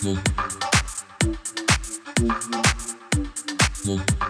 Звук. Звук. Звук.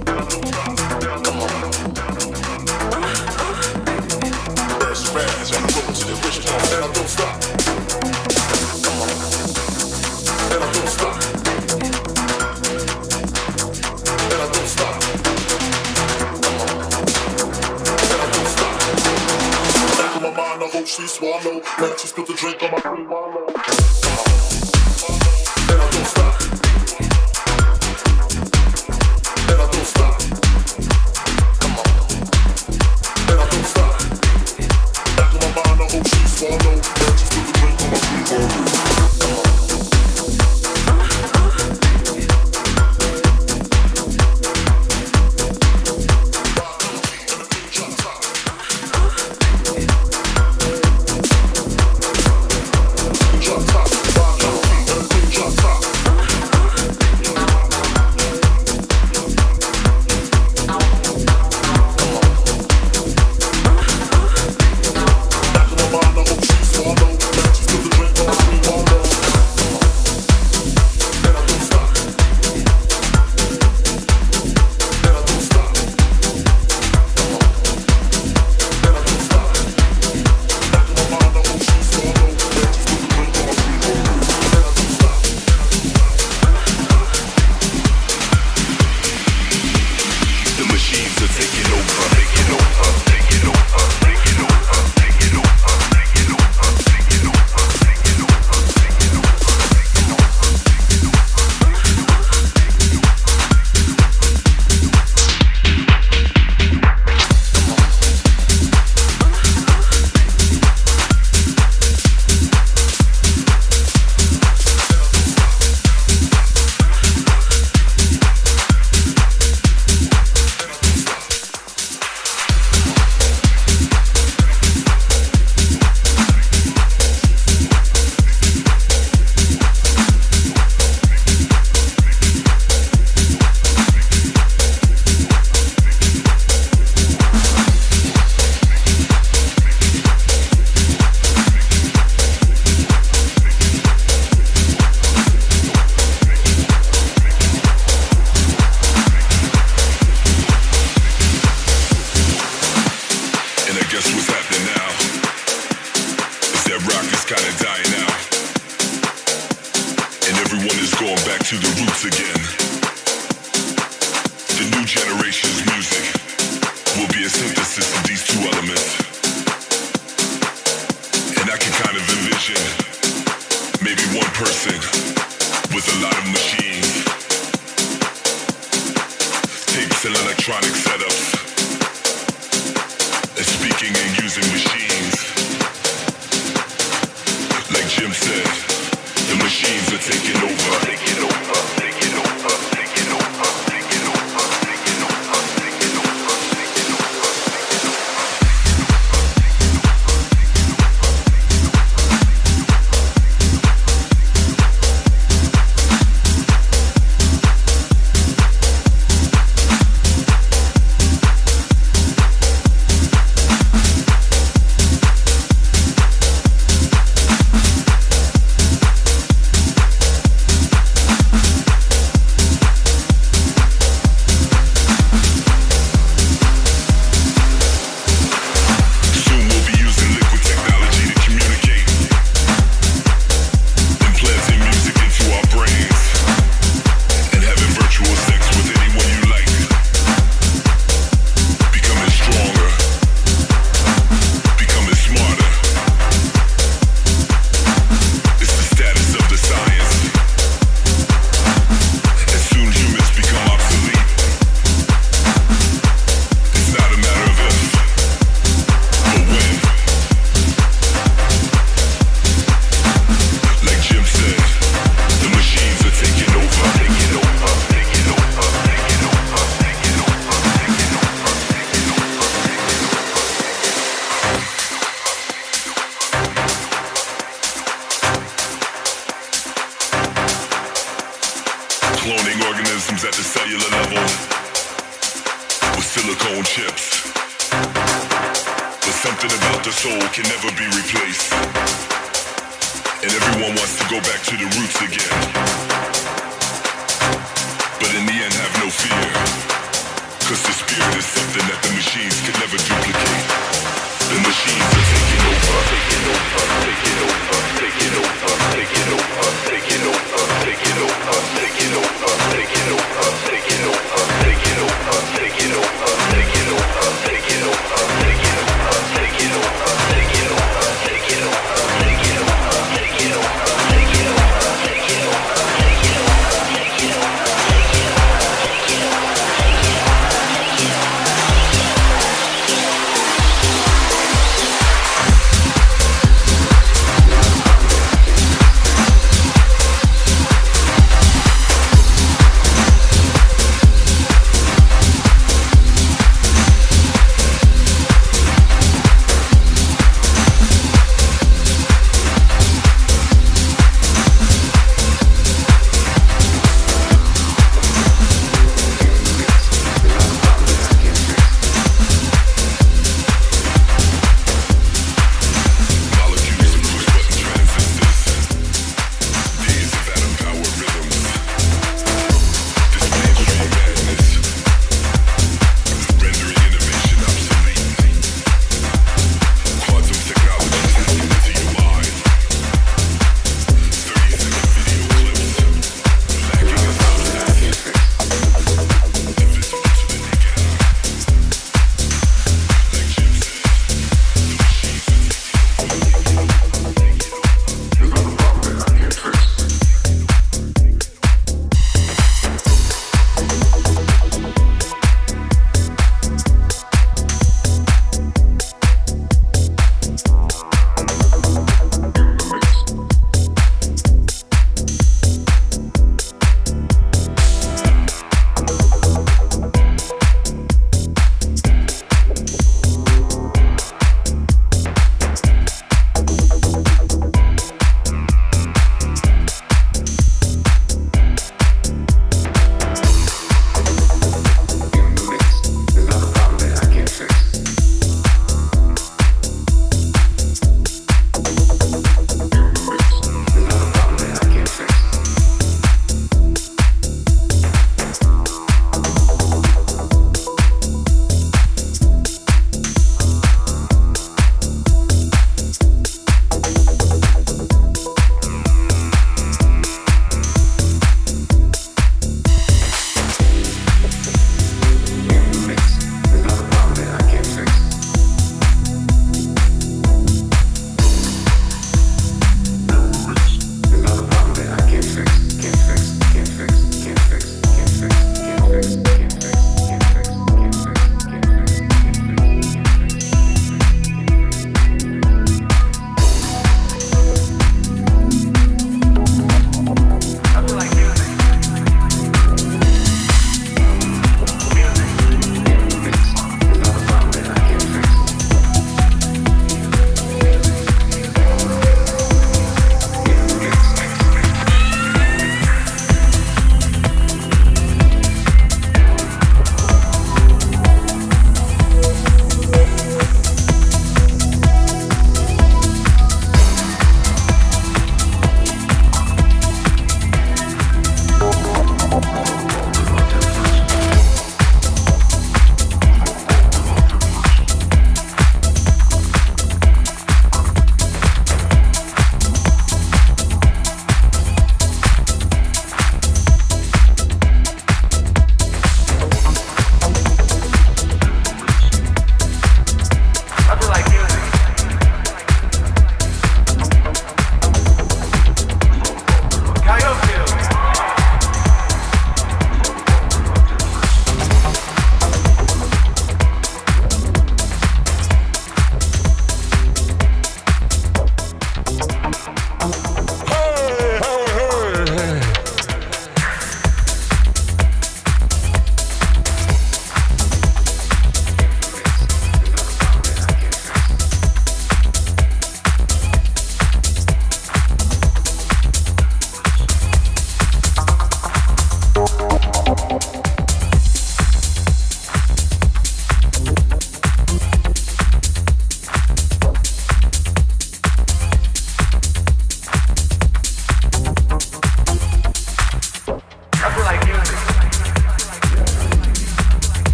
swallow. Now just spilled the drink on my green wallet.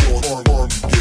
your arm, arm.